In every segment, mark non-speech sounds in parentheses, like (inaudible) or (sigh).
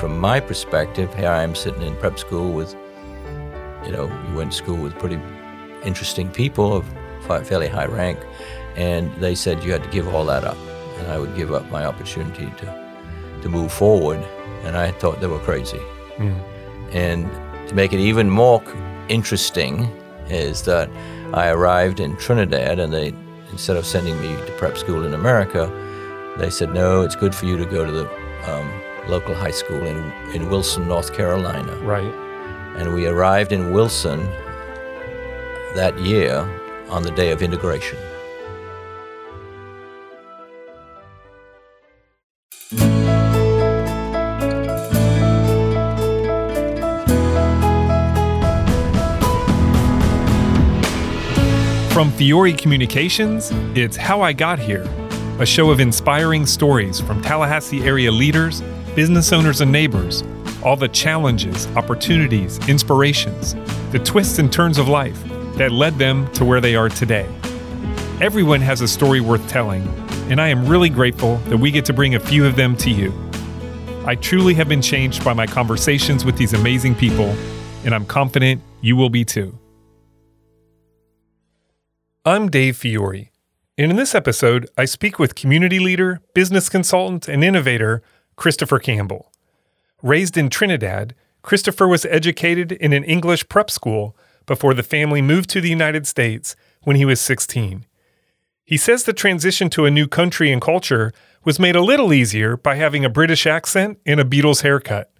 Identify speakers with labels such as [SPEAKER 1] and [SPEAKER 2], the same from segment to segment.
[SPEAKER 1] From my perspective, here I am sitting in prep school with, you know, you went to school with pretty interesting people of fairly high rank, and they said you had to give all that up, and I would give up my opportunity to, to move forward, and I thought they were crazy. Mm. And to make it even more interesting is that I arrived in Trinidad, and they instead of sending me to prep school in America, they said no, it's good for you to go to the um, local high school in, in Wilson, North Carolina.
[SPEAKER 2] Right.
[SPEAKER 1] And we arrived in Wilson that year on the day of integration.
[SPEAKER 2] From Fiore Communications, it's How I Got Here a show of inspiring stories from Tallahassee area leaders, business owners, and neighbors. All the challenges, opportunities, inspirations, the twists and turns of life that led them to where they are today. Everyone has a story worth telling, and I am really grateful that we get to bring a few of them to you. I truly have been changed by my conversations with these amazing people, and I'm confident you will be too. I'm Dave Fiore. And in this episode, I speak with community leader, business consultant, and innovator Christopher Campbell. Raised in Trinidad, Christopher was educated in an English prep school before the family moved to the United States when he was 16. He says the transition to a new country and culture was made a little easier by having a British accent and a Beatles haircut,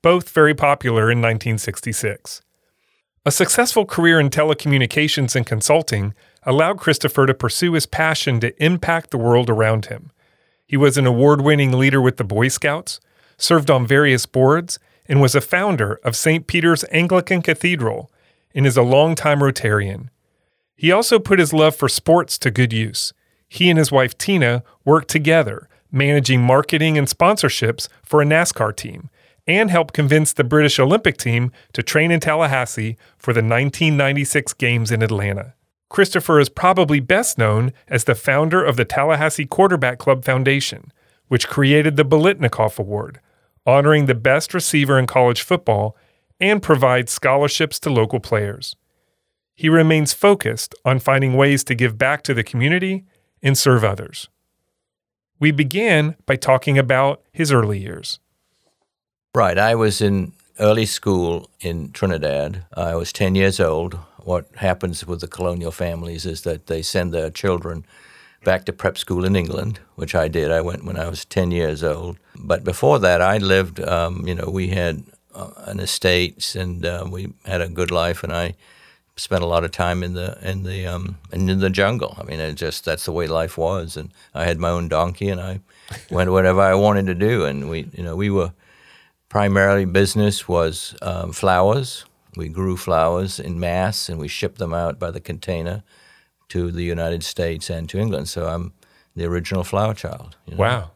[SPEAKER 2] both very popular in 1966. A successful career in telecommunications and consulting allowed Christopher to pursue his passion to impact the world around him. He was an award winning leader with the Boy Scouts, served on various boards, and was a founder of St. Peter's Anglican Cathedral, and is a longtime Rotarian. He also put his love for sports to good use. He and his wife Tina worked together, managing marketing and sponsorships for a NASCAR team, and helped convince the British Olympic team to train in Tallahassee for the 1996 Games in Atlanta. Christopher is probably best known as the founder of the Tallahassee Quarterback Club Foundation, which created the Biletnikoff Award, honoring the best receiver in college football and provides scholarships to local players. He remains focused on finding ways to give back to the community and serve others. We began by talking about his early years.
[SPEAKER 1] Right. I was in early school in Trinidad. I was 10 years old what happens with the colonial families is that they send their children back to prep school in England, which I did. I went when I was 10 years old. But before that, I lived, um, you know, we had uh, an estate and uh, we had a good life, and I spent a lot of time in the in the um, in the jungle. I mean, it just that's the way life was, and I had my own donkey, and I (laughs) went whatever I wanted to do, and we, you know, we were primarily business was um, flowers we grew flowers in mass and we shipped them out by the container to the United States and to England. So I'm the original flower child.
[SPEAKER 2] You know? Wow.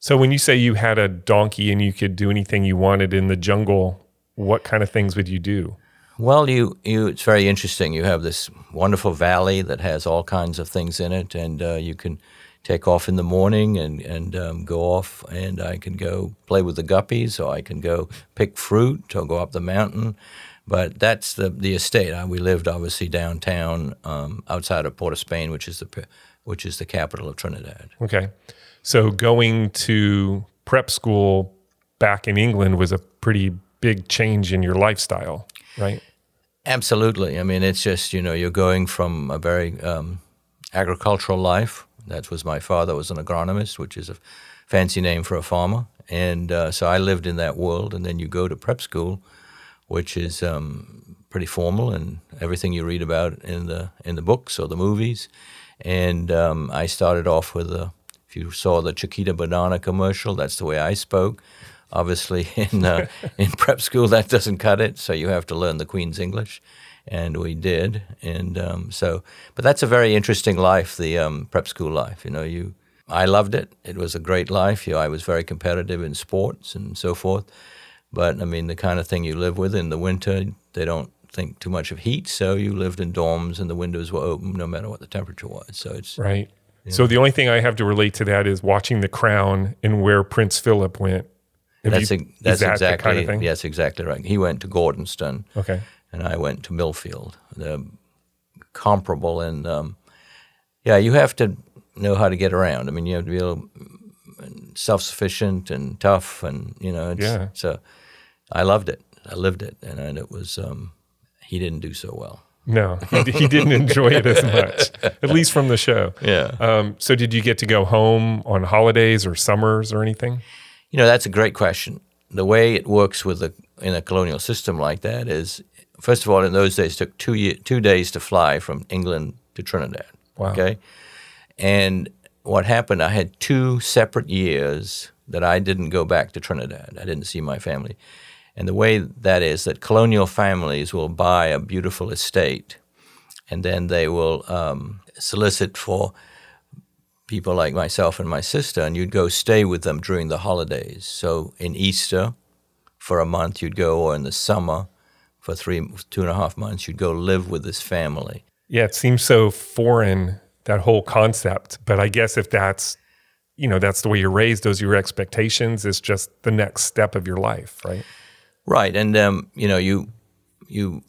[SPEAKER 2] So when you say you had a donkey and you could do anything you wanted in the jungle, what kind of things would you do?
[SPEAKER 1] Well, you, you it's very interesting. You have this wonderful valley that has all kinds of things in it, and uh, you can take off in the morning and, and um, go off, and I can go play with the guppies, or I can go pick fruit, or go up the mountain. But that's the the estate. Uh, we lived obviously downtown, um, outside of Port of Spain, which is the which is the capital of Trinidad.
[SPEAKER 2] Okay, so going to prep school back in England was a pretty big change in your lifestyle, right?
[SPEAKER 1] Absolutely. I mean, it's just you know you're going from a very um, agricultural life that was my father was an agronomist, which is a fancy name for a farmer. And uh, so I lived in that world. And then you go to prep school, which is um, pretty formal and everything you read about in the in the books or the movies. And um, I started off with a. If you saw the Chiquita Banana commercial, that's the way I spoke. Obviously, (laughs) in uh, (laughs) in prep school, that doesn't cut it. So you have to learn the Queen's English and we did. And um, so, but that's a very interesting life, the um, prep school life. You know, you, I loved it. It was a great life. You know, I was very competitive in sports and so forth. But I mean, the kind of thing you live with in the winter, they don't think too much of heat, so you lived in dorms and the windows were open no matter what the temperature was. So it's
[SPEAKER 2] right. So the only thing I have to relate to that is watching The Crown and where Prince Philip went. Have
[SPEAKER 1] That's
[SPEAKER 2] you- is
[SPEAKER 1] that's
[SPEAKER 2] that
[SPEAKER 1] exactly
[SPEAKER 2] kind of thing?
[SPEAKER 1] yes, exactly right. He went to Gordonstoun,
[SPEAKER 2] Okay.
[SPEAKER 1] And I went to Millfield. They're comparable, and um, yeah, you have to know how to get around. I mean, you have to be able, self-sufficient and tough, and you know, it's,
[SPEAKER 2] Yeah.
[SPEAKER 1] So I loved it. I lived it, and, and it was. Um, he didn't do so well.
[SPEAKER 2] No, he, (laughs) he didn't enjoy it as much, at least from the show.
[SPEAKER 1] Yeah.
[SPEAKER 2] Um, so did you get to go home on holidays or summers or anything?
[SPEAKER 1] You know, that's a great question. The way it works with a in a colonial system like that is, first of all, in those days, it took two year, two days to fly from England to Trinidad.
[SPEAKER 2] Wow.
[SPEAKER 1] Okay, and what happened? I had two separate years that I didn't go back to Trinidad. I didn't see my family, and the way that is that colonial families will buy a beautiful estate, and then they will um, solicit for people like myself and my sister, and you'd go stay with them during the holidays. So in Easter, for a month, you'd go, or in the summer, for three, two and a half months, you'd go live with this family.
[SPEAKER 2] Yeah, it seems so foreign that whole concept. But I guess if that's, you know, that's the way you're raised, those are your expectations. It's just the next step of your life, right?
[SPEAKER 1] Right, and um, you know, you you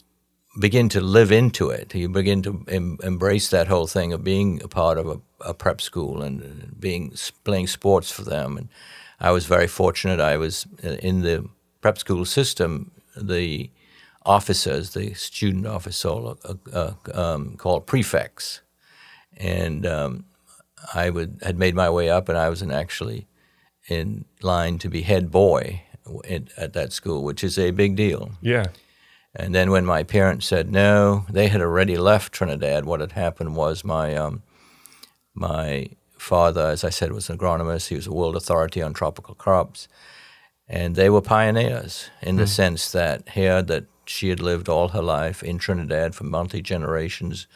[SPEAKER 1] begin to live into it. You begin to em- embrace that whole thing of being a part of a, a prep school and uh, being playing sports for them. And I was very fortunate. I was uh, in the prep school system. The officers, the student officers, uh, uh, um, called prefects, and um, I would had made my way up, and I was in actually in line to be head boy at, at that school, which is a big deal.
[SPEAKER 2] Yeah.
[SPEAKER 1] And then when my parents said no, they had already left Trinidad. What had happened was my um, my father, as I said, was an agronomist. He was a world authority on tropical crops, and they were pioneers in the sense that here that she had lived all her life in Trinidad for multi generations,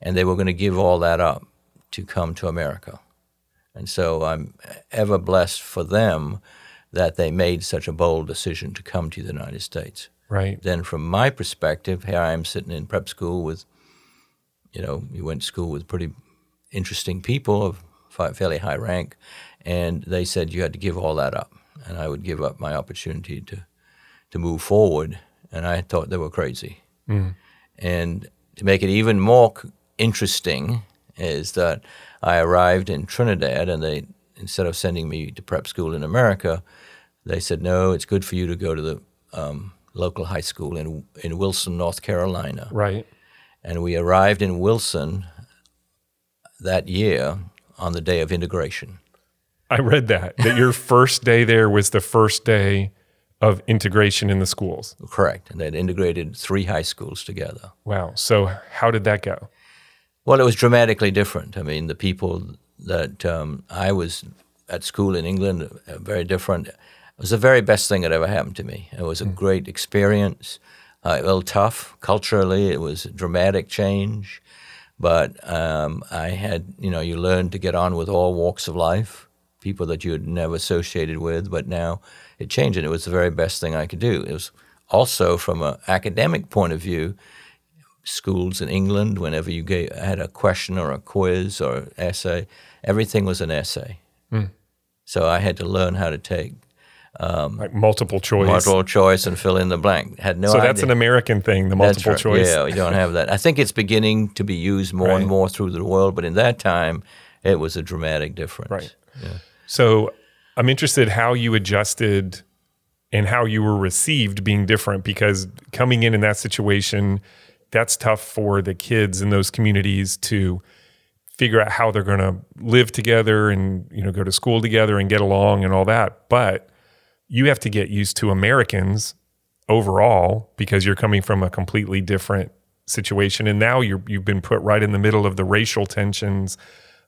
[SPEAKER 1] and they were going to give all that up to come to America. And so I'm ever blessed for them that they made such a bold decision to come to the United States
[SPEAKER 2] Right.
[SPEAKER 1] then from my perspective, here I am sitting in prep school with, you know, you went to school with pretty interesting people of fairly high rank, and they said you had to give all that up, and I would give up my opportunity to, to move forward, and I thought they were crazy. And to make it even more interesting is that I arrived in Trinidad, and they instead of sending me to prep school in America, they said no, it's good for you to go to the um, local high school in in Wilson, North Carolina.
[SPEAKER 2] Right.
[SPEAKER 1] And we arrived in Wilson that year on the day of integration.
[SPEAKER 2] I read that, that your first day there was the first day of integration in the schools.
[SPEAKER 1] Correct. And they'd integrated three high schools together.
[SPEAKER 2] Wow. So how did that go?
[SPEAKER 1] Well, it was dramatically different. I mean, the people that um, I was at school in England uh, very different. It was the very best thing that ever happened to me. It was a great experience. Uh, a little tough culturally. It was a dramatic change, but um, I had you know you learn to get on with all walks of life, people that you had never associated with, but now it changed, and it was the very best thing I could do. It was also from an academic point of view schools in England, whenever you gave, had a question or a quiz or essay, everything was an essay. Hmm. So I had to learn how to take um,
[SPEAKER 2] Like multiple choice.
[SPEAKER 1] multiple choice and fill in the blank. Had no
[SPEAKER 2] so
[SPEAKER 1] idea.
[SPEAKER 2] that's an American thing, the multiple
[SPEAKER 1] right.
[SPEAKER 2] choice.
[SPEAKER 1] Yeah, we don't have that. I think it's beginning to be used more
[SPEAKER 2] Right.
[SPEAKER 1] and more through the world, but in that time, it was a dramatic difference.
[SPEAKER 2] Right. So I'm interested how you adjusted and how you were received being different because coming in in that situation, that's tough for the kids in those communities to figure out how they're going to live together and you know go to school together and get along and all that. But you have to get used to Americans overall because you're coming from a completely different situation and now you're you've been put right in the middle of the racial tensions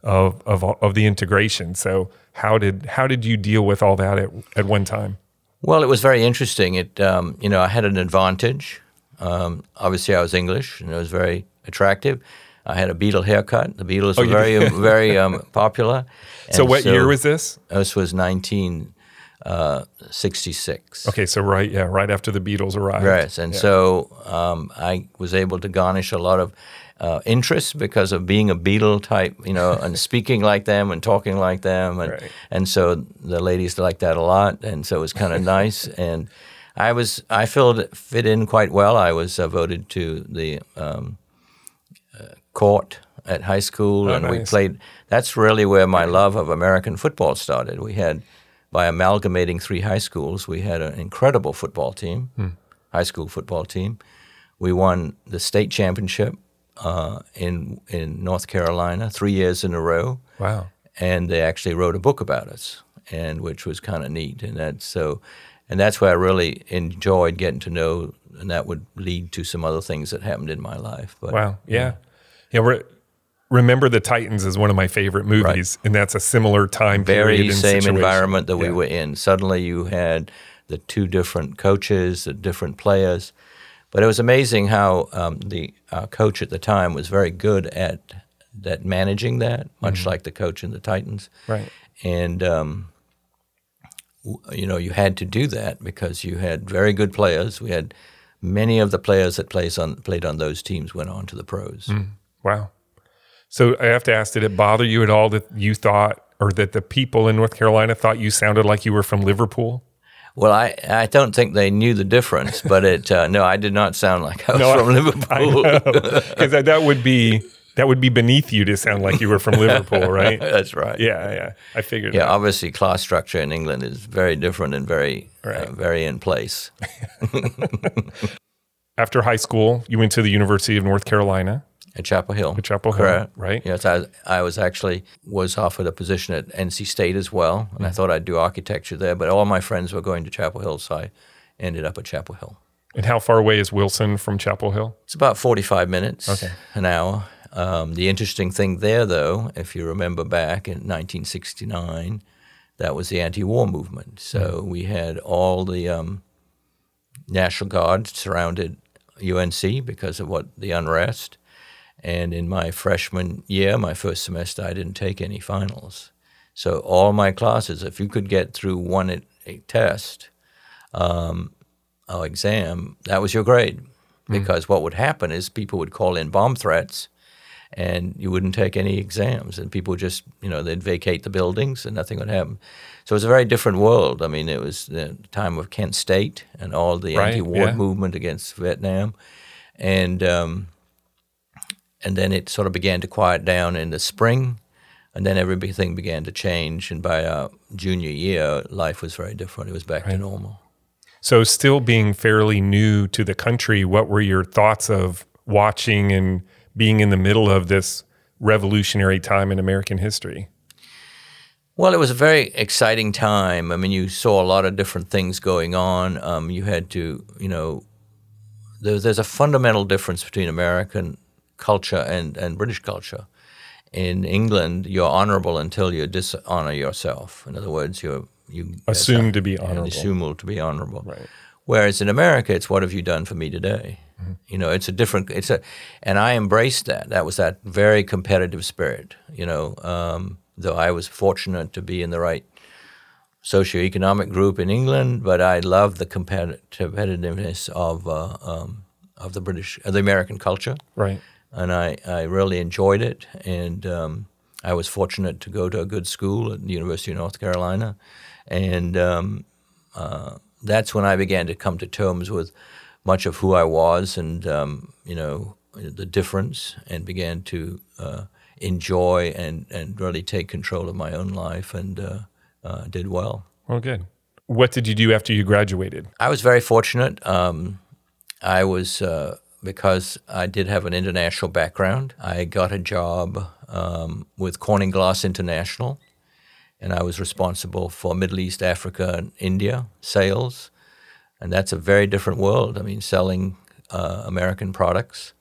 [SPEAKER 2] of of of the integration. So how did how did you deal with all that at, at one time?
[SPEAKER 1] Well, it was very interesting. It, um, you know, I had an advantage. Um, obviously, I was English, and it was very attractive. I had a Beatle haircut. The Beatles were
[SPEAKER 2] you
[SPEAKER 1] very, very um, (laughs) popular.
[SPEAKER 2] So what year was this?
[SPEAKER 1] This was 1966.
[SPEAKER 2] Okay, so right, yeah, right after the Beatles arrived.
[SPEAKER 1] Right, and so um, I was able to garnish a lot of uh, interest because of being a Beatle type, you know, and speaking like them and talking like them, and
[SPEAKER 2] Right.
[SPEAKER 1] and so the ladies liked that a lot, and so it was kind of nice. (laughs) And I was I filled fit in quite well. I was uh, voted to the um, uh, court at high school,
[SPEAKER 2] Oh,
[SPEAKER 1] and we played. That's really where my love of American football started. We had by amalgamating three high schools, we had an incredible football team, high school football team. We won the state championship uh, in in North Carolina three years in a row
[SPEAKER 2] Wow.
[SPEAKER 1] and they actually wrote a book about us, and which was kind of neat. And that's so, and that's where I really enjoyed getting to know, and that would lead to some other things that happened in my life. But
[SPEAKER 2] Wow. Yeah. Yeah. We're, Remember the Titans is one of my favorite movies, and that's a similar time period.
[SPEAKER 1] very same
[SPEAKER 2] situation.
[SPEAKER 1] environment that we were in. Suddenly, you had the two different coaches, the different players. But it was amazing how um, the uh, coach at the time was very good at that managing that, much like the coach in the Titans.
[SPEAKER 2] Right.
[SPEAKER 1] and um, w- you know you had to do that because you had very good players. We had many of the players that plays on played on those teams went on to the pros.
[SPEAKER 2] Wow. So I have to ask, did it bother you at all that you thought, or that the people in North Carolina thought you sounded like you were from Liverpool?
[SPEAKER 1] Well, I, I don't think they knew the difference, but it uh, no, I did not sound like I was
[SPEAKER 2] No, I-
[SPEAKER 1] from Liverpool.
[SPEAKER 2] Because (laughs) that, that would be that would be beneath you to sound like you were from Liverpool, right? (laughs)
[SPEAKER 1] That's right.
[SPEAKER 2] Yeah, yeah. I figured.
[SPEAKER 1] Yeah,
[SPEAKER 2] that.
[SPEAKER 1] obviously, class structure in England is very different and very,
[SPEAKER 2] Right.
[SPEAKER 1] uh, very in place. (laughs)
[SPEAKER 2] After high school, you went to the University of North Carolina
[SPEAKER 1] At Chapel Hill.
[SPEAKER 2] at Chapel Hill,
[SPEAKER 1] Correct.
[SPEAKER 2] right?
[SPEAKER 1] Yes, I, I was actually was offered a position at NC State as well, and I thought I'd do architecture there. But all my friends were going to Chapel Hill, so I ended up at Chapel Hill.
[SPEAKER 2] And how far away is Wilson from Chapel Hill?
[SPEAKER 1] It's about forty-five minutes,
[SPEAKER 2] Okay.
[SPEAKER 1] an hour. Um, the interesting thing there, though, if you remember back in 1969, that was the anti-war movement. So we had all the um, National Guard surrounded UNC because of what the unrest. And in my freshman year, my first semester, I didn't take any finals. So all my classes, if you could get through one test um, or exam, that was your grade. Because what would happen is people would call in bomb threats, and you wouldn't take any exams, and people would just, you know, they'd vacate the buildings, and nothing would happen. So it was a very different world. I mean, it was the time of Kent State and all the
[SPEAKER 2] Right,
[SPEAKER 1] anti-war
[SPEAKER 2] yeah.
[SPEAKER 1] movement against Vietnam, and um, and then it sort of began to quiet down in the spring, and then everything began to change. And by our junior year, life was very different. It was back to normal.
[SPEAKER 2] So, still being fairly new to the country, what were your thoughts of watching and being in the middle of this revolutionary time in American history?
[SPEAKER 1] Well, it was a very exciting time. I mean, you saw a lot of different things going on. Um, you had to, you know, there's, there's a fundamental difference between American culture and, and British culture. In England, you're honorable until you dishonor yourself. In other words, you're you
[SPEAKER 2] Assumed to be honorable.
[SPEAKER 1] assumed to be honorable.
[SPEAKER 2] Right.
[SPEAKER 1] Whereas in America, it's what have you done for me today? You know, it's a different. It's a, and I embraced that. That was that very competitive spirit. You know, um, though I was fortunate to be in the right socioeconomic group in England, but I love the competi- competitiveness of uh, um, of the British, uh, the American culture
[SPEAKER 2] Right.
[SPEAKER 1] And I, I really enjoyed it. And um, I was fortunate to go to a good school at the University of North Carolina, and um, uh, that's when I began to come to terms with much of who I was, and um, you know the difference, and began to uh, enjoy and and really take control of my own life, and uh, uh, did well.
[SPEAKER 2] Well, good. What did you do after you graduated?
[SPEAKER 1] I was very fortunate. Um, I was uh, because I did have an international background. I got a job um, with Corning Glass International, and I was responsible for Middle East, Africa, and India sales, and that's a very different world. I mean, selling uh, American products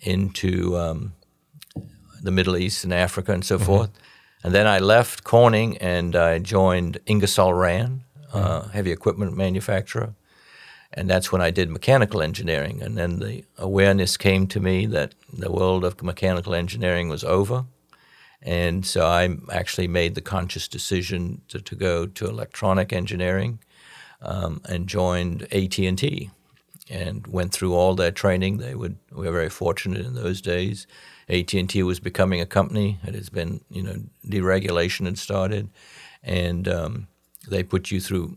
[SPEAKER 1] into um, the Middle East and Africa and so forth. And then I left Corning and I joined Ingersoll Rand, uh, heavy equipment manufacturer. And that's when I did mechanical engineering. And then the awareness came to me that the world of mechanical engineering was over. And so I actually made the conscious decision to, to go to electronic engineering um, and joined AT&T. and went through all their training. They would we were very fortunate in those days. AT and T was becoming a company. It has been you know deregulation had started, and um, they put you through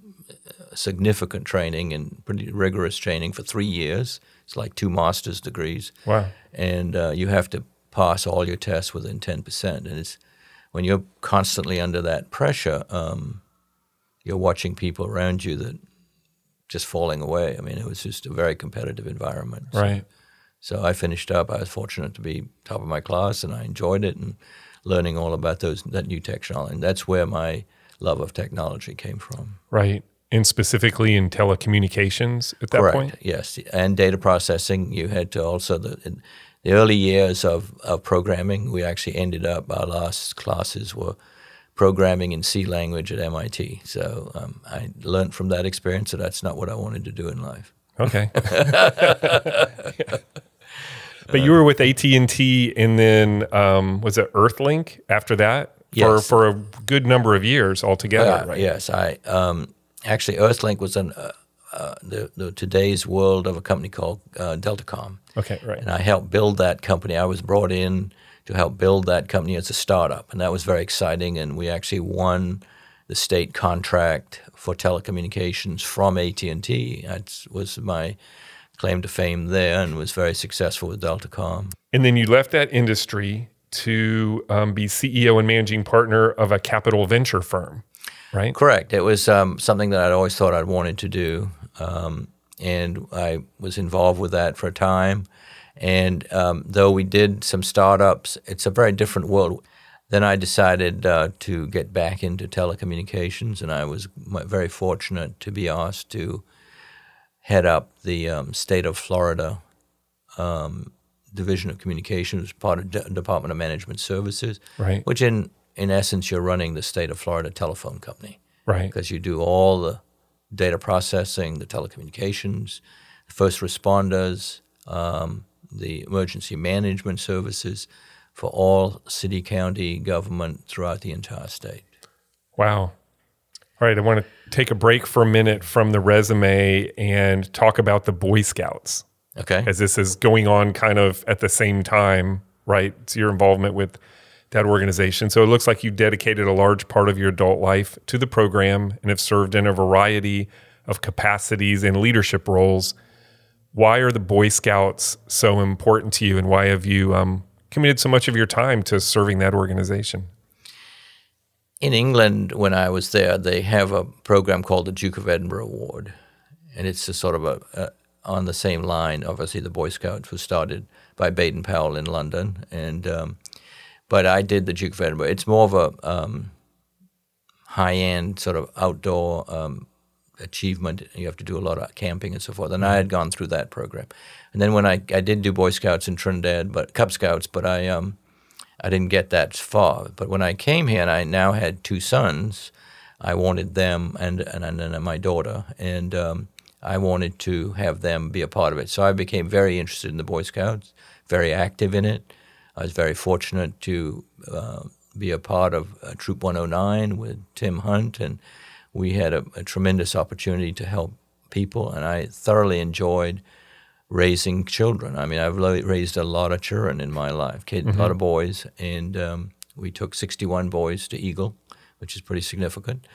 [SPEAKER 1] significant training and pretty rigorous training for three years. It's like two master's degrees.
[SPEAKER 2] Wow!
[SPEAKER 1] And uh, you have to pass all your tests within ten percent, and it's when you're constantly under that pressure, um, you're watching people around you that just falling away. I mean, it was just a very competitive environment.
[SPEAKER 2] So, right.
[SPEAKER 1] So I finished up. I was fortunate to be top of my class, and I enjoyed it and learning all about those that new technology. And that's where my love of technology came from.
[SPEAKER 2] Right. And specifically in telecommunications at that
[SPEAKER 1] Correct.
[SPEAKER 2] point?
[SPEAKER 1] Yes. And data processing. You had to also, the, the early years of, of programming, we actually ended up, our last classes were programming in C language at MIT. So um, I learned from that experience that that's not what I wanted to do in life.
[SPEAKER 2] Okay. (laughs) But you were with AT and T, and then um, was it Earthlink after that for
[SPEAKER 1] Yes.
[SPEAKER 2] for a good number of years altogether,
[SPEAKER 1] Uh,
[SPEAKER 2] right?
[SPEAKER 1] Yes, I um, actually Earthlink was in uh, uh, the, the today's world of a company called uh, Deltacom,
[SPEAKER 2] Okay, right.
[SPEAKER 1] and I helped build that company. I was brought in to help build that company as a startup, and that was very exciting. And we actually won the state contract for telecommunications from AT and T. That was my claim to fame there, and was very successful with Deltacom.
[SPEAKER 2] And then you left that industry to um, be CEO and managing partner of a capital venture firm, right?
[SPEAKER 1] Correct. It was um, something that I'd always thought I'd wanted to do, um, and I was involved with that for a time. And um, though we did some startups, it's a very different world. Then I decided uh, to get back into telecommunications, and I was very fortunate to be asked to head up the um, state of Florida um, Division of Communications, part of De- Department of Management Services,
[SPEAKER 2] Right.
[SPEAKER 1] which in in essence you're running the state of Florida telephone company
[SPEAKER 2] Right.
[SPEAKER 1] because you do all the data processing, the telecommunications, first responders, um, the emergency management services for all city, county government throughout the entire state.
[SPEAKER 2] Wow. All right, I want to take a break for a minute from the resume and talk about the Boy Scouts.
[SPEAKER 1] Okay.
[SPEAKER 2] as this is going on kind of at the same time, right? It's your involvement with that organization. So it looks like you dedicated a large part of your adult life to the program and have served in a variety of capacities and leadership roles. Why are the Boy Scouts so important to you, and why have you um, committed so much of your time to serving that organization?
[SPEAKER 1] In England, when I was there, they have a program called the Duke of Edinburgh Award, and it's a sort of a, a on the same line. Obviously, the Boy Scouts was started by Baden Powell in London, and um, but I did the Duke of Edinburgh. It's more of a um, high-end sort of outdoor um, achievement. You have to do a lot of camping and so forth. And I had gone through that program, and then when I I did do Boy Scouts in Trinidad, but Cub Scouts, but I um, I didn't get that far. But when I came here, and I now had two sons, I wanted them and and and, and my daughter, and um, I wanted to have them be a part of it. So I became very interested in the Boy Scouts, very active in it. I was very fortunate to uh, be a part of uh, Troop 109 with Tim Hunt, and we had a, a tremendous opportunity to help people, and I thoroughly enjoyed raising children. I mean, I've raised a lot of children in my life, kid, a lot of boys, and um, we took 61 boys to Eagle, which is pretty significant.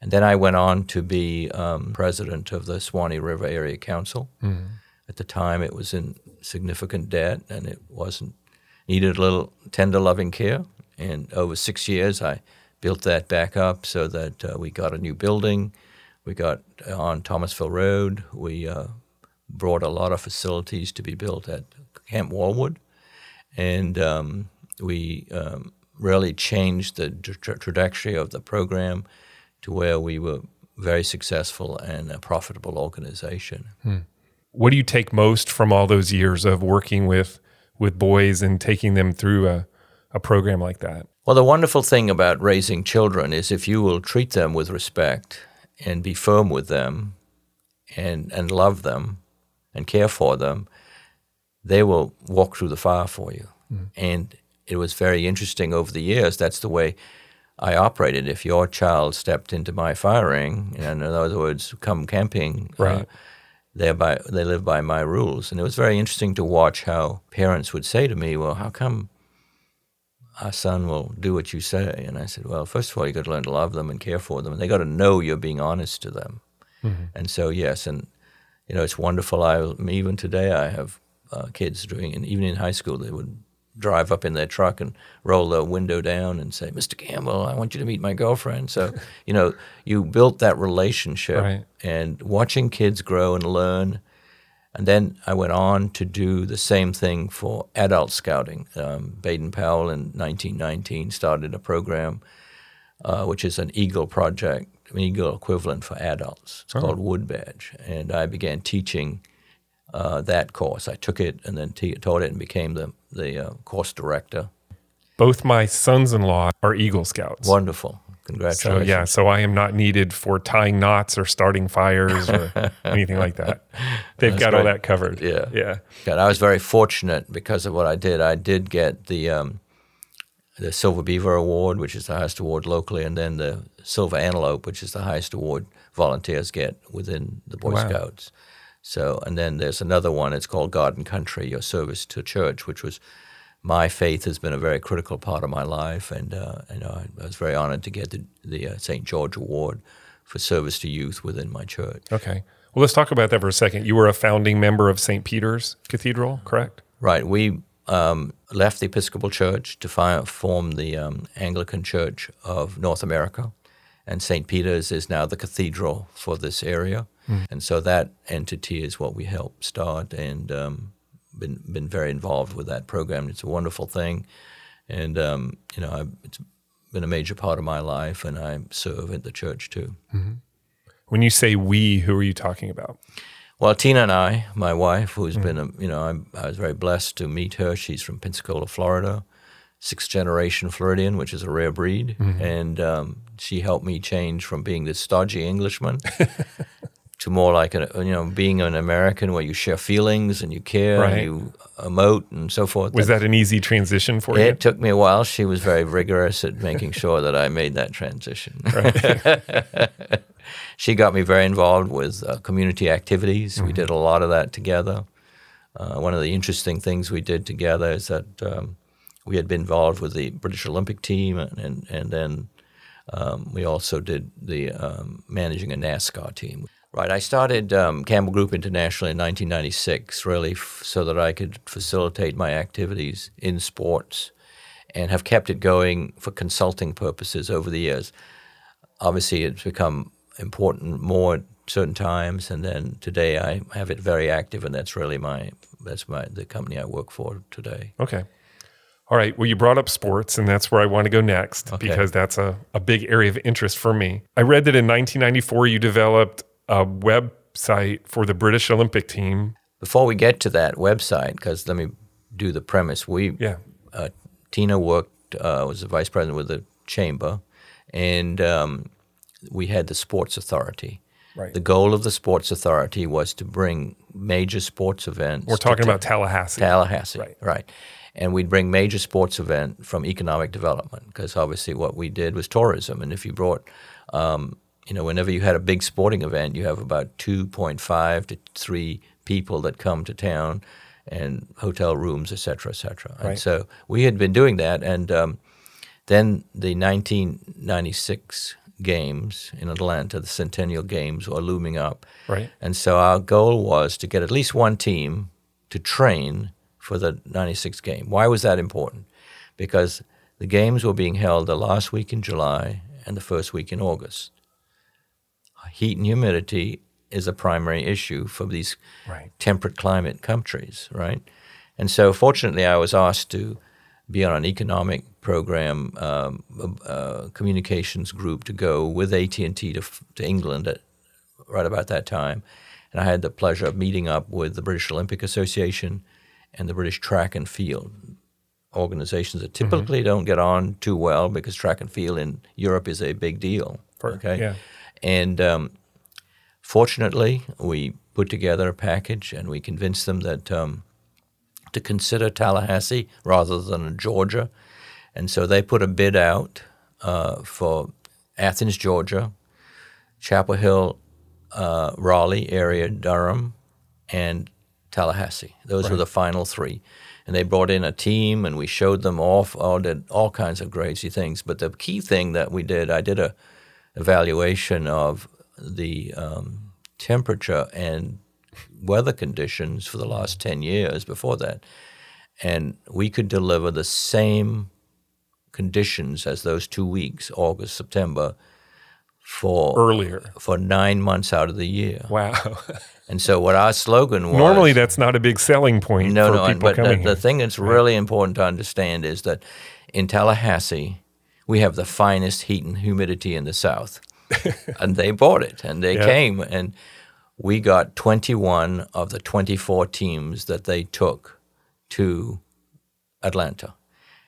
[SPEAKER 1] And then I went on to be um, president of the Suwannee River Area Council. At the time, it was in significant debt, and it wasn't needed a little tender, loving care. And over six years, I built that back up so that uh, we got a new building. We got on Thomasville Road. We uh, brought a lot of facilities to be built at Camp Wallwood, and um, we um, really changed the tra- trajectory of the program to where we were very successful and a profitable organization.
[SPEAKER 2] What do you take most from all those years of working with with boys and taking them through a, a program like that?
[SPEAKER 1] Well, the wonderful thing about raising children is if you will treat them with respect and be firm with them and, and love them and care for them, they will walk through the fire for you. And it was very interesting over the years. That's the way I operated. If your child stepped into my firing, and in other words, come camping, uh,
[SPEAKER 2] Right.
[SPEAKER 1] They by they live by my rules. And it was very interesting to watch how parents would say to me, "Well, how come our son will do what you say?" And I said, "Well, first of all, you got to learn to love them and care for them, and they got to know you're being honest to them." Mm-hmm. And so, yes, and you know, it's wonderful. I even today I have uh, kids doing, and even in high school, they would drive up in their truck and roll the window down and say, "Mr. Campbell, I want you to meet my girlfriend." So, you know, you built that relationship,
[SPEAKER 2] Right.
[SPEAKER 1] and watching kids grow and learn. And then I went on to do the same thing for adult scouting. Um, Baden Powell in 1919 started a program, uh, which is an Eagle project, an Eagle equivalent for adults. It's called Wood Badge, and I began teaching uh, that course. I took it and then te- taught it and became the the uh, course director.
[SPEAKER 2] Both my sons-in-law are Eagle Scouts.
[SPEAKER 1] Wonderful,
[SPEAKER 2] So
[SPEAKER 1] congratulations!
[SPEAKER 2] yeah, so I am not needed for tying knots or starting fires or (laughs) anything like that. They've got all that covered.
[SPEAKER 1] Yeah.
[SPEAKER 2] Yeah.
[SPEAKER 1] God, I was very fortunate because of what I did. I did get the um, the Silver Beaver Award, which is the highest award locally, and then the Silver Antelope, which is the highest award volunteers get within the Boy
[SPEAKER 2] Wow.
[SPEAKER 1] Scouts. So, and then there's another one. It's called God and Country, your service to church, which was my faith has been a very critical part of my life, and uh, I, I was very honored to get the, the uh, St. George Award for service to youth within my church.
[SPEAKER 2] Okay. Well, let's talk about that for a second. You were a founding member of St. Peter's Cathedral, correct?
[SPEAKER 1] Right. We um, left the Episcopal Church to fi- form the um, Anglican Church of North America, and St. Peter's is now the cathedral for this area. And so that entity is what we helped start, and um, been been very involved with that program. It's a wonderful thing, and um, you know, I, it's been a major part of my life, and I serve at the church too.
[SPEAKER 2] When you say we, who are you talking about?
[SPEAKER 1] Well, Tina and I, my wife, who's been, a, you know, I'm, I was very blessed to meet her. She's from Pensacola, Florida, sixth generation Floridian, which is a rare breed. And um, she helped me change from being this stodgy Englishman (laughs) to more like, a, you know, being an American where you share feelings and you care
[SPEAKER 2] Right.
[SPEAKER 1] and you emote and so forth.
[SPEAKER 2] Was that an easy transition for you?
[SPEAKER 1] It took me a while. She was very rigorous at making (laughs) sure that I made that transition. (laughs) she got me very involved with uh, community activities. We did a lot of that together. Uh, one of the interesting things we did together is that um, we had been involved with the British Olympic team, and and, and then um, we also did the um, managing a NASCAR team. Right, I started um, Campbell Group International in 1996, really, f- so that I could facilitate my activities in sports, and have kept it going for consulting purposes over the years. Obviously, it's become important more at certain times, and then today I have it very active, and that's really my that's my the company I work for today.
[SPEAKER 2] Okay. All right. Well, you brought up sports, and that's where I want to go next
[SPEAKER 1] Okay.
[SPEAKER 2] because that's a, a big area of interest for me. I read that in 1994 you developed a website for the British Olympic team.
[SPEAKER 1] Before we get to that website, because let me do the premise. We
[SPEAKER 2] Yeah.
[SPEAKER 1] uh, Tina worked uh, was the vice president with the chamber, and um, we had the sports authority.
[SPEAKER 2] Right.
[SPEAKER 1] The goal of the sports authority was to bring major sports events.
[SPEAKER 2] We're talking
[SPEAKER 1] ta-
[SPEAKER 2] about Tallahassee.
[SPEAKER 1] Tallahassee,
[SPEAKER 2] Right.
[SPEAKER 1] right? And we'd bring major sports event from economic development because obviously what we did was tourism, and if you brought, um, you know, whenever you had a big sporting event, you have about two point five to three people that come to town, and hotel rooms, et cetera, et cetera.
[SPEAKER 2] Right.
[SPEAKER 1] And so we had been doing that, and um, then the 1996 games in Atlanta, the Centennial Games, were looming up.
[SPEAKER 2] Right.
[SPEAKER 1] And so our goal was to get at least one team to train for the 96 game. Why was that important? Because the games were being held the last week in July and the first week in August. Heat and humidity is a primary issue for these
[SPEAKER 2] Right.
[SPEAKER 1] temperate climate countries, right? And so, fortunately, I was asked to be on an economic program, um, uh, communications group to go with AT and T to, to England at right about that time, and I had the pleasure of meeting up with the British Olympic Association and the British Track and Field organizations that typically don't get on too well because track and field in Europe is a big deal.
[SPEAKER 2] For-
[SPEAKER 1] okay,
[SPEAKER 2] yeah.
[SPEAKER 1] And um, fortunately, we put together a package and we convinced them that um, to consider Tallahassee rather than Georgia. And so they put a bid out uh, for Athens, Georgia, Chapel Hill, uh, Raleigh area, Durham, and Tallahassee. Those were the final three. And they brought in a team, and we showed them off, all did all kinds of crazy things. But the key thing that we did, I did a evaluation of the um, temperature and weather conditions for the last 10 years before that. And we could deliver the same conditions as those two weeks, August, September, for
[SPEAKER 2] Earlier.
[SPEAKER 1] for nine months out of the year.
[SPEAKER 2] Wow. (laughs)
[SPEAKER 1] And so what our slogan was
[SPEAKER 2] Normally, that's not a big selling point
[SPEAKER 1] no,
[SPEAKER 2] for
[SPEAKER 1] no.
[SPEAKER 2] people
[SPEAKER 1] But the,
[SPEAKER 2] coming
[SPEAKER 1] the thing that's really important to understand is that in Tallahassee, we have the finest heat and humidity in the South, (laughs) and they bought it, and they
[SPEAKER 2] Yeah.
[SPEAKER 1] came, and we got 21 of the 24 teams that they took to Atlanta.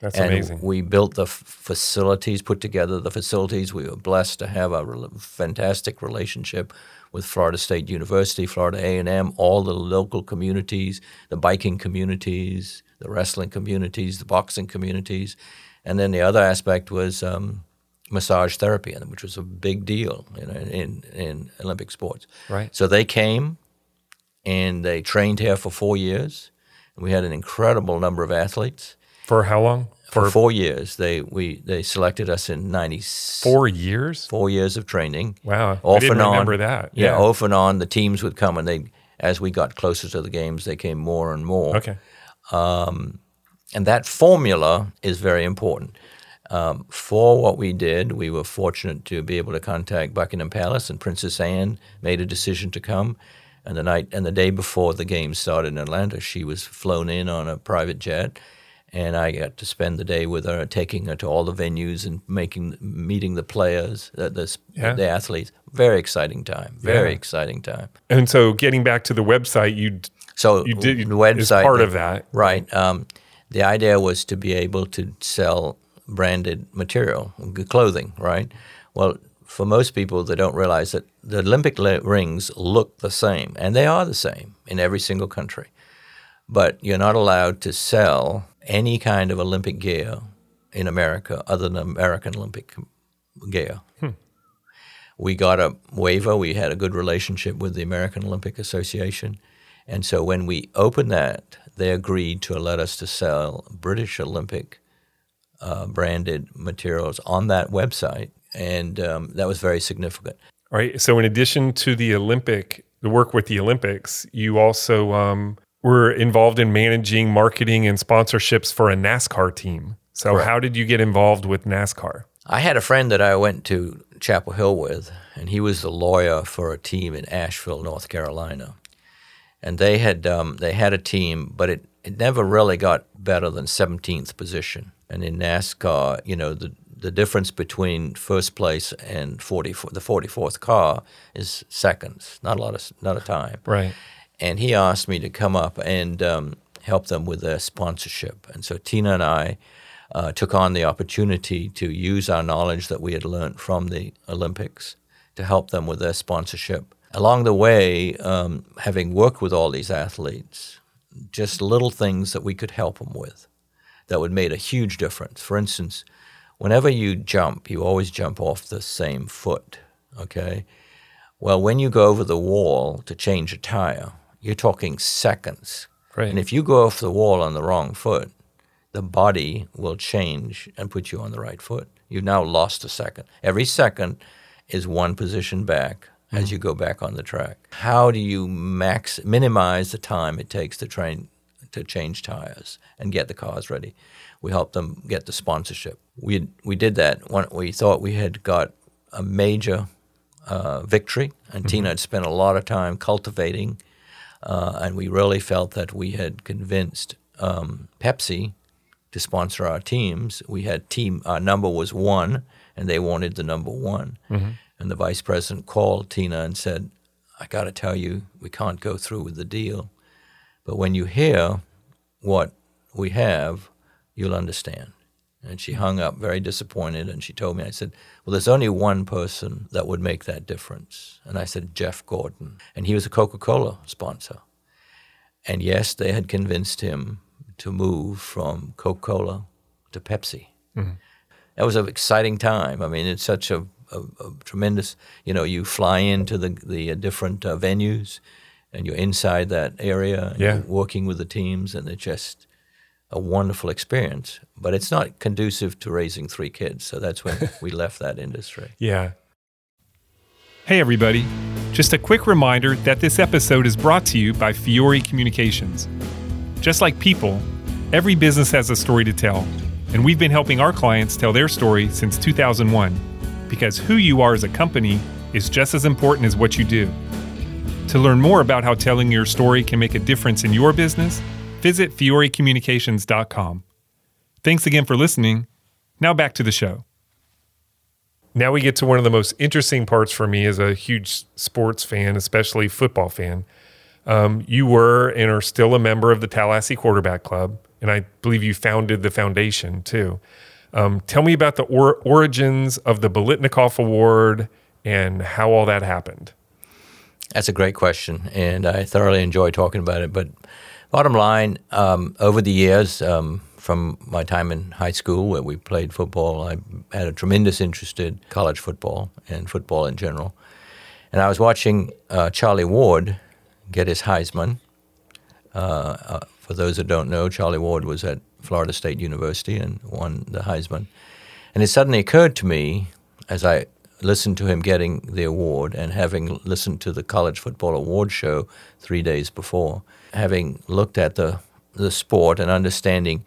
[SPEAKER 2] That's
[SPEAKER 1] and
[SPEAKER 2] amazing.
[SPEAKER 1] we built the f- facilities, put together the facilities. We were blessed to have a rel fantastic relationship with Florida State University, Florida A&M, all the local communities, the biking communities, the wrestling communities, the boxing communities, and then the other aspect was um, massage therapy, and- which was a big deal you know, in in Olympic sports.
[SPEAKER 2] Right.
[SPEAKER 1] So they came, and they trained here for four years. We had an incredible number of athletes
[SPEAKER 2] For how long?
[SPEAKER 1] for four years. They we they selected us in ninety
[SPEAKER 2] Four years?
[SPEAKER 1] four years of training.
[SPEAKER 2] Wow. I
[SPEAKER 1] Off
[SPEAKER 2] didn't
[SPEAKER 1] and on.
[SPEAKER 2] remember that.
[SPEAKER 1] Yeah,
[SPEAKER 2] Yeah.
[SPEAKER 1] off and on. The teams would come, and they as we got closer to the games, they came more and more.
[SPEAKER 2] Okay.
[SPEAKER 1] And that formula is very important. Um, for what we did, we were fortunate to be able to contact Buckingham Palace, and Princess Anne made a decision to come. And the night and the day before the game started in Atlanta, she was flown in on a private jet, and I got to spend the day with her, taking her to all the venues and making meeting the players, the the,
[SPEAKER 2] Yeah.
[SPEAKER 1] the athletes. Very exciting time. Very
[SPEAKER 2] Yeah.
[SPEAKER 1] exciting time.
[SPEAKER 2] And so getting back to the website, you
[SPEAKER 1] So
[SPEAKER 2] You did-
[SPEAKER 1] the website
[SPEAKER 2] is part of that.
[SPEAKER 1] right? Um, the idea was to be able to sell branded material, clothing, right? Well, for most people, they don't realize that the Olympic rings look the same, and they are the same in every single country. But you're not allowed to sell any kind of Olympic gear in America other than American Olympic gear. Hmm. We got a waiver. We had a good relationship with the American Olympic Association. And so when we opened that, they agreed to let us to sell British Olympic uh, branded materials on that website. And um, that was very significant.
[SPEAKER 2] All right. So, in addition to the Olympic, the work with the Olympics, you also um, were involved in managing marketing and sponsorships for a NASCAR team. So,
[SPEAKER 1] Correct.
[SPEAKER 2] how did you get involved with NASCAR?
[SPEAKER 1] I had a friend that I went to Chapel Hill with, and he was the lawyer for a team in Asheville, North Carolina. And they had um, they had a team, but it, it never really got better than 17th position. And in NASCAR, you know, the the difference between first place and 40, the 44th car is seconds, not a lot of not a time
[SPEAKER 2] Right.
[SPEAKER 1] and he asked me to come up and um, help them with their sponsorship. And so Tina and I uh, took on the opportunity to use our knowledge that we had learned from the Olympics to help them with their sponsorship. Along the way, um, having worked with all these athletes, just little things that we could help them with that would make a huge difference. For instance, whenever you jump, you always jump off the same foot, okay? Well, when you go over the wall to change a tire, you're talking seconds.
[SPEAKER 2] Right.
[SPEAKER 1] And if you go off the wall on the wrong foot, the body will change and put you on the right foot. You've now lost a second. Every second is one position back as you go back on the track. How do you max minimize the time it takes to train to change tires and get the cars ready? We help them get the sponsorship. We we did that when we thought we had got a major uh, victory, and Tina had spent a lot of time cultivating, uh, and we really felt that we had convinced um, Pepsi to sponsor our teams. We had team our number was one, and they wanted the number one. And the vice president called Tina and said, "I got to tell you, we can't go through with the deal, but when you hear what we have, you'll understand." And she hung up very disappointed and she told me, I said, Well, there's only one person that would make that difference. And I said, Jeff Gordon. And he was a Coca Cola sponsor. And yes, they had convinced him to move from Coca Cola to Pepsi. Mm-hmm. That was an exciting time. I mean, it's such a, a, a tremendous, you know, you fly into the, the uh, different uh, venues and you're inside that area,
[SPEAKER 2] Yeah.
[SPEAKER 1] working with the teams, and it's just a wonderful experience. But it's not conducive to raising three kids, so that's when (laughs) we left that industry.
[SPEAKER 2] Yeah. Hey, everybody. Just a quick reminder that this episode is brought to you by Fiore Communications. Just like people, every business has a story to tell, and we've been helping our clients tell their story since 2001 because who you are as a company is just as important as what you do. To learn more about how telling your story can make a difference in your business, visit fiorecommunications.com. Thanks again for listening. Now back to the show. Now we get to one of the most interesting parts for me as a huge sports fan, especially football fan. Um, you were and are still a member of the Tallahassee Quarterback Club, and I believe you founded the foundation too. Um, tell me about the or- origins of the Biletnikoff Award and how all that happened.
[SPEAKER 1] That's a great question, and I thoroughly enjoy talking about it. But bottom line, um, over the years, um, from my time in high school where we played football, I had a tremendous interest in college football and football in general. And I was watching uh, Charlie Ward get his Heisman. Uh, uh, for those that don't know, Charlie Ward was at Florida State University and won the Heisman. And it suddenly occurred to me as I listened to him getting the award and having listened to the college football award show three days before, having looked at the the sport and understanding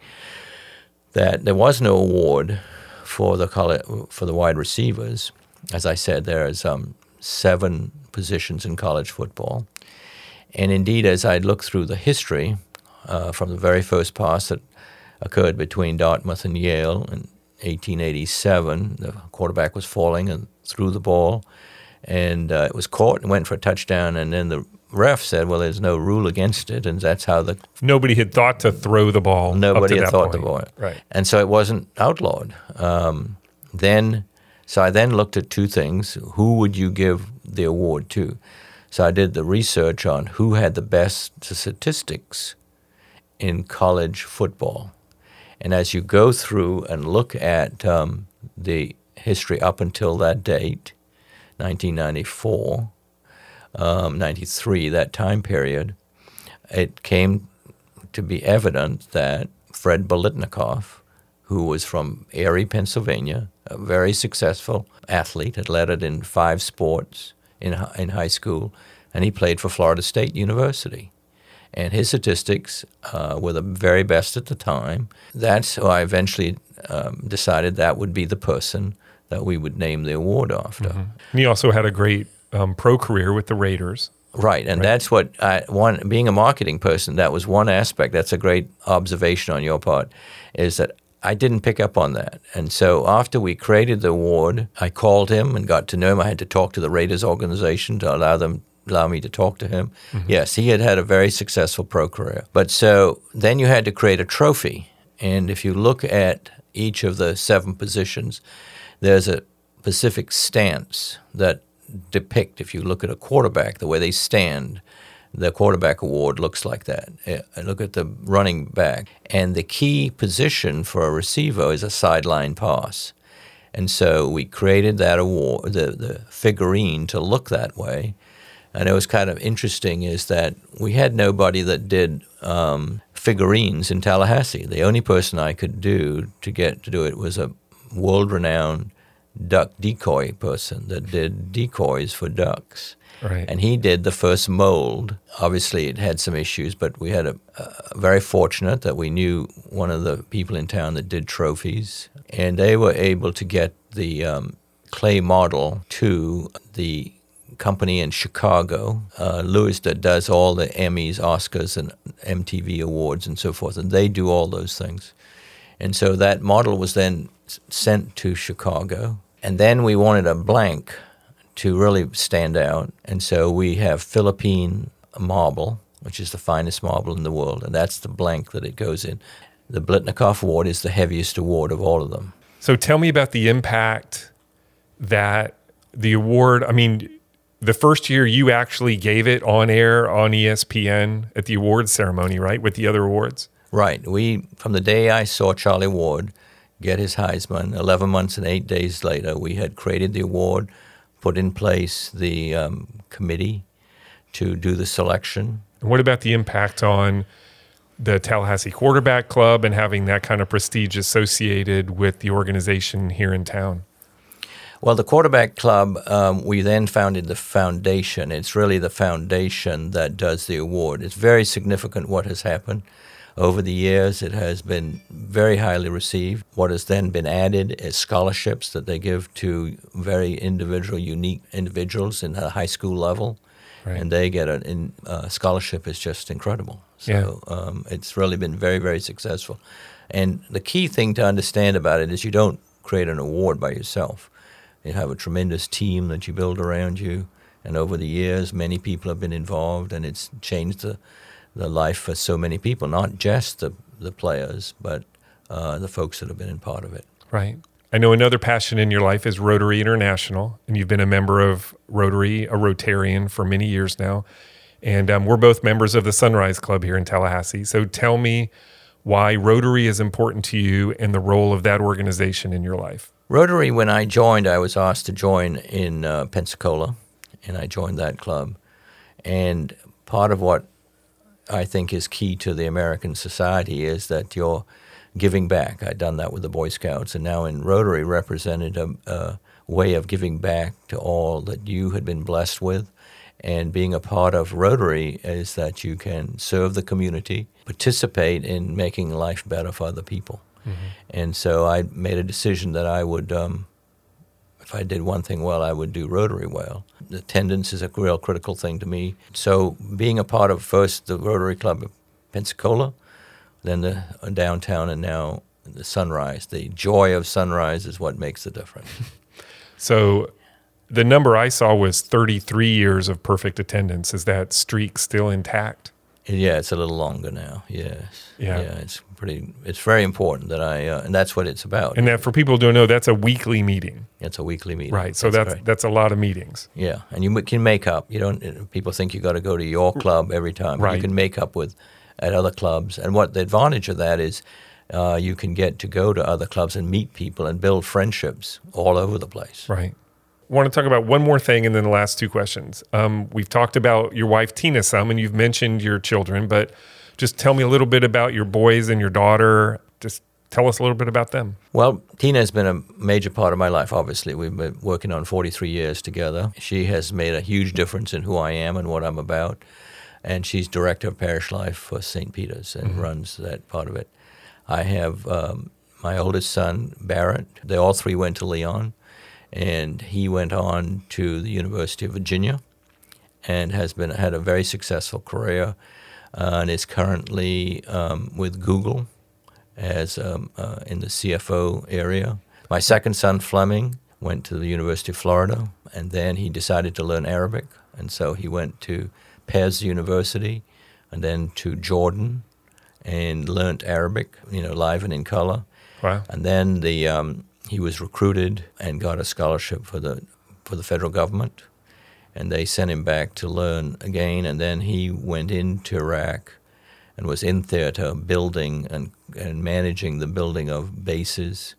[SPEAKER 1] that there was no award for the college, for the wide receivers. As I said, there is um, seven positions in college football, and indeed, as I looked through the history uh, from the very first pass that occurred between Dartmouth and Yale in 1887, the quarterback was falling and threw the ball, and uh, it was caught and went for a touchdown, and then the ref said, "Well, there's no rule against it," and that's how the
[SPEAKER 2] Nobody had thought to throw the ball.
[SPEAKER 1] nobody had thought
[SPEAKER 2] point.
[SPEAKER 1] about it.
[SPEAKER 2] Right.
[SPEAKER 1] And so it wasn't outlawed. Um, then, so I then looked at two things. Who would you give the award to? So I did the research on who had the best statistics in college football. And as you go through and look at um, the history up until that date, 1994, um, 93, that time period, it came to be evident that Fred Biletnikoff, who was from Erie, Pennsylvania, a very successful athlete, had led it in five sports in, in high school, and he played for Florida State University. And his statistics uh, were the very best at the time. That's who I eventually um, decided that would be the person that we would name the award after.
[SPEAKER 2] And he also had a great um, pro career with the Raiders.
[SPEAKER 1] Right, and that's what I one being a marketing person. That was one aspect. That's a great observation on your part, is that I didn't pick up on that. And so after we created the award, I called him and got to know him. I had to talk to the Raiders organization to allow them allow me to talk to him. Yes, he had had a very successful pro career. But so then you had to create a trophy, and if you look at each of the seven positions, there's a specific stance that depict if you look at a quarterback the way they stand the quarterback award looks like that. Uh, look at the running back. And the key position for a receiver is a sideline pass. And so we created that award the, the figurine to look that way and it was kind of interesting is that we had nobody that did um, figurines in Tallahassee. The only person I could do to get to do it was a world-renowned duck decoy person that did decoys for ducks.
[SPEAKER 2] Right.
[SPEAKER 1] And he did the first mold. Obviously, it had some issues, but we had a, a very fortunate that we knew one of the people in town that did trophies, and they were able to get the um, clay model to the company in Chicago, uh, Lewis, that does all the Emmys, Oscars, and MTV awards and so forth, and they do all those things. And so that model was then sent to Chicago. And then we wanted a blank to really stand out. And so we have Philippine marble, which is the finest marble in the world, and that's the blank that it goes in. The Biletnikoff Award is the heaviest award of all of them.
[SPEAKER 2] So tell me about the impact that the award, I mean, the first year you actually gave it on air on ESPN at the awards ceremony, right? With the other awards?
[SPEAKER 1] Right. We from the day I saw Charlie Ward get his Heisman, 11 months and eight days later, we had created the award, put in place the um, committee to do the selection.
[SPEAKER 2] And what about the impact on the Tallahassee Quarterback Club and having that kind of prestige associated with the organization here in town?
[SPEAKER 1] Well, the quarterback club, um, we then founded the foundation. It's really the foundation that does the award. It's very significant what has happened. Over the years, it has been very highly received. What has then been added is scholarships that they give to very individual, unique individuals in the high school level. Right. And they get a uh, scholarship is just incredible. So yeah. um, it's really been very, very successful. And the key thing to understand about it is you don't create an award by yourself. You have a tremendous team that you build around you. And over the years, many people have been involved, and it's changed the, the life for so many people, not just the, the players, but uh, the folks that have been in part of it.
[SPEAKER 2] Right. I know another passion in your life is Rotary International, and you've been a member of Rotary, a Rotarian for many years now. And um, we're both members of the Sunrise Club here in Tallahassee. So tell me why Rotary is important to you and the role of that organization in your life.
[SPEAKER 1] Rotary, when I joined, I was asked to join in uh, Pensacola, and I joined that club. And part of what I think is key to the American society is that you're giving back. I'd done that with the Boy Scouts, and now in Rotary represented a, a way of giving back to all that you had been blessed with. And being a part of Rotary is that you can serve the community, participate in making life better for other people. Mm-hmm. And so I made a decision that I would, um, if I did one thing well, I would do Rotary well. Attendance is a real critical thing to me. So being a part of first the Rotary Club of Pensacola, then the uh, downtown, and now the sunrise. The joy of sunrise is what makes the difference. (laughs)
[SPEAKER 2] so the number I saw was 33 years of perfect attendance. Is that streak still intact?
[SPEAKER 1] Yeah, it's a little longer now. Yes. Yeah. Yeah, it's pretty. It's very important that I, uh, and that's what it's about.
[SPEAKER 2] And that for people who don't know, that's a weekly meeting.
[SPEAKER 1] It's a weekly meeting.
[SPEAKER 2] Right. So that's that's, that's a lot of meetings.
[SPEAKER 1] Yeah, and you can make up. You don't. People think you got to go to your club every time. Right. You can make up with at other clubs, and what the advantage of that is. Uh, you can get to go to other clubs and meet people and build friendships all over the place.
[SPEAKER 2] Right want to talk about one more thing and then the last two questions. Um, we've talked about your wife, Tina, some, and you've mentioned your children, but just tell me a little bit about your boys and your daughter. Just tell us a little bit about them.
[SPEAKER 1] Well, Tina has been a major part of my life, obviously. We've been working on 43 years together. She has made a huge difference in who I am and what I'm about. And she's director of parish life for St. Peter's and mm-hmm. runs that part of it. I have um, my oldest son, Barrett. They all three went to Leon and he went on to the University of Virginia and has been had a very successful career uh, and is currently um, with Google as um, uh, in the CFO area. My second son Fleming went to the University of Florida and then he decided to learn Arabic and so he went to Fez University and then to Jordan and learned Arabic, you know, live and in color.
[SPEAKER 2] Wow.
[SPEAKER 1] And then the um, he was recruited and got a scholarship for the for the federal government, and they sent him back to learn again. And then he went into Iraq and was in theater building and, and managing the building of bases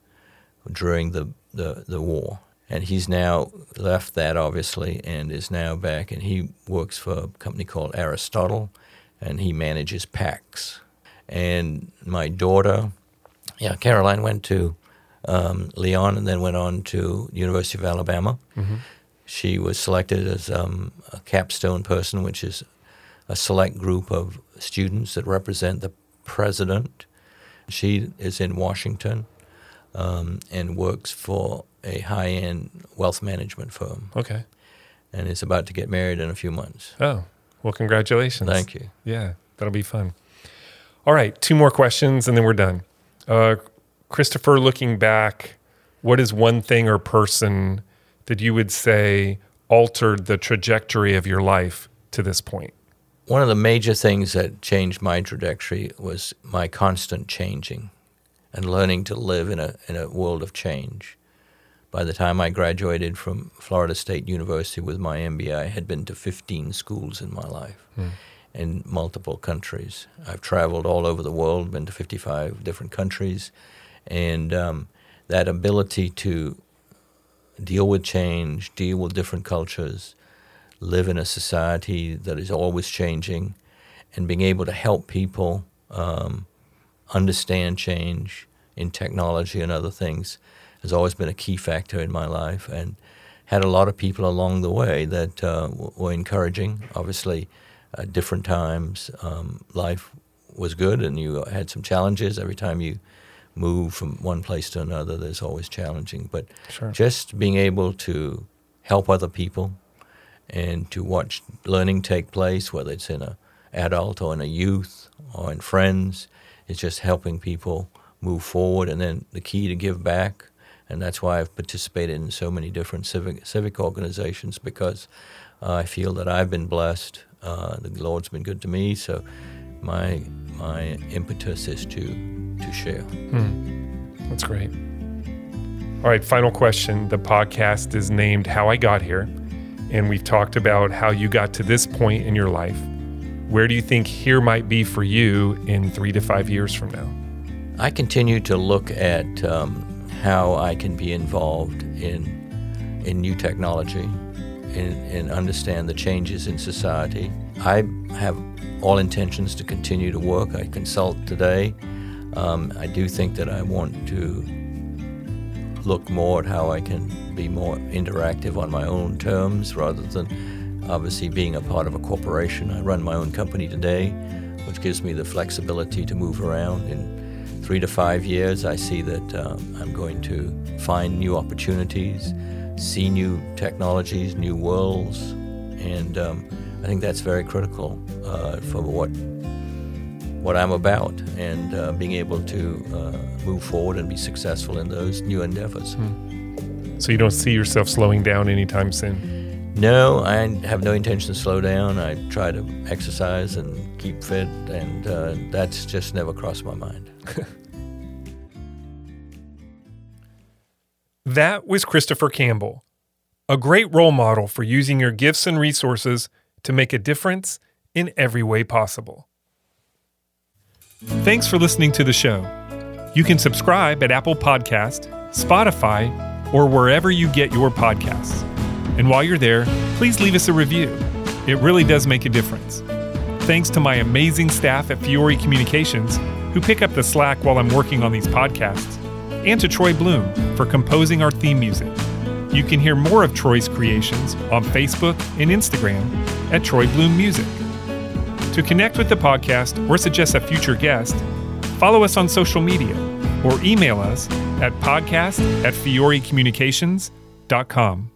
[SPEAKER 1] during the, the, the war. And he's now left that, obviously, and is now back. And he works for a company called Aristotle, and he manages PACs. And my daughter, yeah, Caroline went to um, Leon and then went on to University of Alabama. Mm-hmm. She was selected as um, a capstone person, which is a select group of students that represent the president. She is in Washington um, and works for a high-end wealth management firm.
[SPEAKER 2] Okay.
[SPEAKER 1] And is about to get married in a few months.
[SPEAKER 2] Oh, well, congratulations.
[SPEAKER 1] Thank you.
[SPEAKER 2] Yeah, that'll be fun. All right, two more questions and then we're done. Uh, Christopher, looking back, what is one thing or person that you would say altered the trajectory of your life to this point?
[SPEAKER 1] One of the major things that changed my trajectory was my constant changing and learning to live in a, in a world of change. By the time I graduated from Florida State University with my MBA, I had been to 15 schools in my life mm. in multiple countries. I've traveled all over the world, been to 55 different countries, and um, that ability to deal with change, deal with different cultures, live in a society that is always changing and being able to help people um, understand change in technology and other things has always been a key factor in my life and had a lot of people along the way that uh, were encouraging. Obviously, at different times, um, life was good and you had some challenges every time you move from one place to another. There's always challenging, but
[SPEAKER 2] Sure.
[SPEAKER 1] just being able to help other people and to watch learning take place, whether it's in a adult or in a youth or in friends, is just helping people move forward. And then the key to give back, and that's why I've participated in so many different civic civic organizations because uh, I feel that I've been blessed. Uh, the Lord's been good to me, so my my impetus is to to share.
[SPEAKER 2] That's great. All right, final question. The podcast is named How I Got Here, and we've talked about how you got to this point in your life. Where do you think here might be for you in three to five years from now?
[SPEAKER 1] I continue to look at um, how I can be involved in in new technology and, and understand the changes in society. I have all intentions to continue to work. I consult today. Um, I do think that I want to look more at how I can be more interactive on my own terms rather than obviously being a part of a corporation. I run my own company today, which gives me the flexibility to move around. In three to five years, I see that um, I'm going to find new opportunities, see new technologies, new worlds, and um, I think that's very critical uh, for what what I'm about and uh, being able to uh, move forward and be successful in those new endeavors.
[SPEAKER 2] So you don't see yourself slowing down anytime soon?
[SPEAKER 1] No, I have no intention to slow down. I try to exercise and keep fit, and uh, that's just never crossed my mind. (laughs)
[SPEAKER 2] That was Christopher Campbell, a great role model for using your gifts and resources to make a difference in every way possible. Thanks for listening to the show. You can subscribe at Apple Podcast, Spotify, or wherever you get your podcasts. And while you're there, please leave us a review. It really does make a difference. Thanks to my amazing staff at Fiore Communications who pick up the slack while I'm working on these podcasts, and to Troy Bloom for composing our theme music. You can hear more of Troy's creations on Facebook and Instagram at Troy Bloom Music. To connect with the podcast or suggest a future guest, follow us on social media or email us at podcast at fiorecommunications.com.